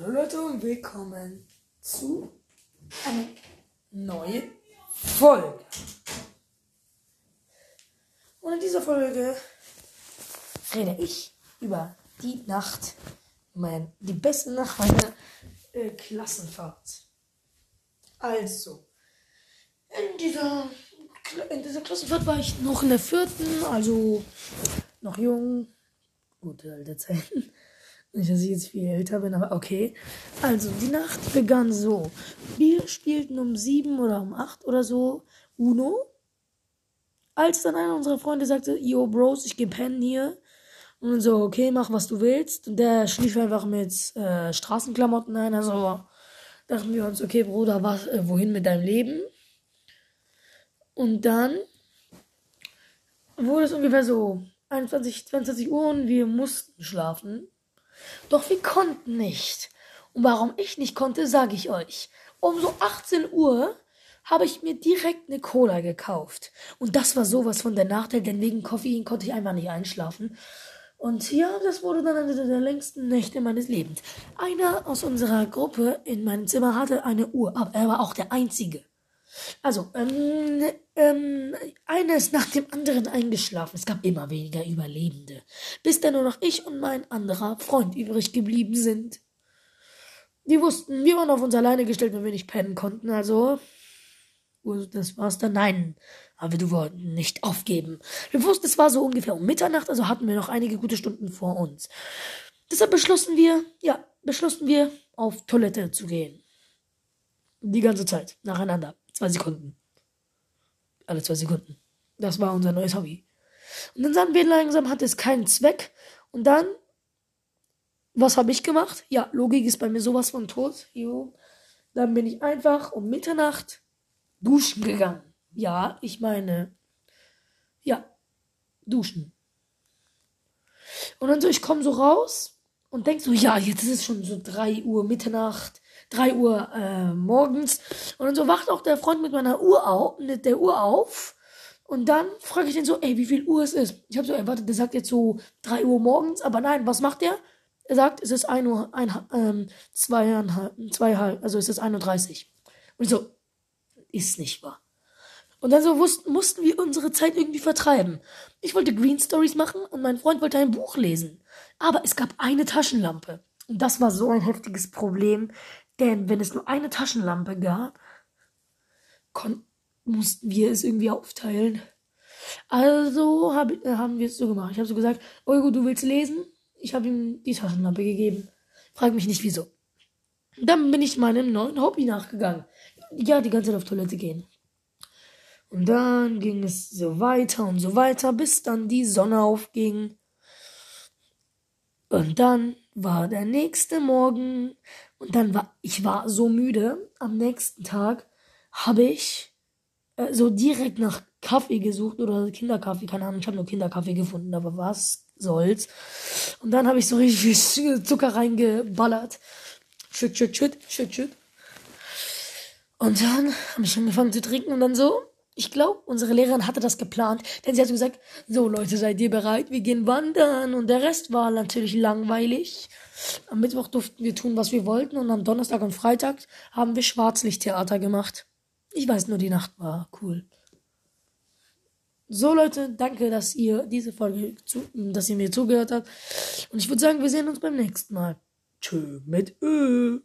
Hallo Leute und willkommen zu einer neuen Folge. Und in dieser Folge rede ich über die Nacht, mein, die beste Nacht meiner äh, Klassenfahrt. Also, in dieser, in dieser Klassenfahrt war ich noch in der vierten, also noch jung, gute alte Zeiten. Nicht, dass ich jetzt viel älter bin, aber okay. Also, die Nacht begann so. Wir spielten um sieben oder um acht oder so Uno. Als dann einer unserer Freunde sagte, yo, Bros, ich geh pennen hier. Und so, okay, mach was du willst. Und der schlief einfach mit äh, Straßenklamotten ein. Also dachten wir uns, okay, Bruder, was, äh, wohin mit deinem Leben? Und dann wurde es ungefähr so 21, 22 Uhr und wir mussten schlafen. Doch wir konnten nicht. Und warum ich nicht konnte, sage ich euch. Um so 18 Uhr habe ich mir direkt eine Cola gekauft. Und das war sowas von der Nachteil, denn wegen Koffein konnte ich einfach nicht einschlafen. Und ja, das wurde dann eine der längsten Nächte meines Lebens. Einer aus unserer Gruppe in meinem Zimmer hatte eine Uhr, aber er war auch der Einzige. Also, ähm, ähm, einer ist nach dem anderen eingeschlafen. Es gab immer weniger Überlebende. Bis dann nur noch ich und mein anderer Freund übrig geblieben sind. Die wussten, wir waren auf uns alleine gestellt, wenn wir nicht pennen konnten. Also, das war's dann. Nein, aber wir wollten nicht aufgeben. Wir wussten, es war so ungefähr um Mitternacht, also hatten wir noch einige gute Stunden vor uns. Deshalb beschlossen wir, ja, beschlossen wir, auf Toilette zu gehen. Die ganze Zeit, nacheinander. Zwei Sekunden. Alle zwei Sekunden. Das war unser neues Hobby. Und dann sahen wir langsam, hat es keinen Zweck. Und dann, was habe ich gemacht? Ja, Logik ist bei mir sowas von tot. Jo. Dann bin ich einfach um Mitternacht duschen gegangen. Ja, ich meine, ja, duschen. Und dann so, ich komme so raus und denk so, ja, jetzt ist es schon so 3 Uhr Mitternacht. 3 Uhr äh, morgens. Und dann so wacht auch der Freund mit meiner Uhr auf, mit der Uhr auf. Und dann frage ich den so, ey, wie viel Uhr es ist. Ich habe so erwartet, der sagt jetzt so 3 Uhr morgens, aber nein, was macht der? Er sagt, es ist 1 Uhr, ein, ähm, zweieinhalb, zweieinhalb, also es ist 31. Und ich so, ist nicht wahr. Und dann so wussten, mussten wir unsere Zeit irgendwie vertreiben. Ich wollte Green Stories machen und mein Freund wollte ein Buch lesen. Aber es gab eine Taschenlampe. Und das war so ein heftiges Problem, denn wenn es nur eine Taschenlampe gab, mussten wir es irgendwie aufteilen. Also hab, äh, haben wir es so gemacht. Ich habe so gesagt, Eugo, du willst lesen? Ich habe ihm die Taschenlampe gegeben. Frag mich nicht wieso. Dann bin ich meinem neuen Hobby nachgegangen. Ja, die ganze Zeit auf Toilette gehen. Und dann ging es so weiter und so weiter, bis dann die Sonne aufging. Und dann war der nächste Morgen und dann war ich war so müde. Am nächsten Tag habe ich äh, so direkt nach Kaffee gesucht oder Kinderkaffee, keine Ahnung. Ich habe nur Kinderkaffee gefunden, aber was soll's. Und dann habe ich so richtig viel Zucker reingeballert. Schütt, schütt, schütt, schütt, schütt. Und dann habe ich angefangen zu trinken und dann so. Ich glaube, unsere Lehrerin hatte das geplant, denn sie hat gesagt, so Leute, seid ihr bereit? Wir gehen wandern. Und der Rest war natürlich langweilig. Am Mittwoch durften wir tun, was wir wollten. Und am Donnerstag und Freitag haben wir Schwarzlichttheater gemacht. Ich weiß nur, die Nacht war cool. So Leute, danke, dass ihr diese Folge, zu, dass ihr mir zugehört habt. Und ich würde sagen, wir sehen uns beim nächsten Mal. Tschö mit Ö.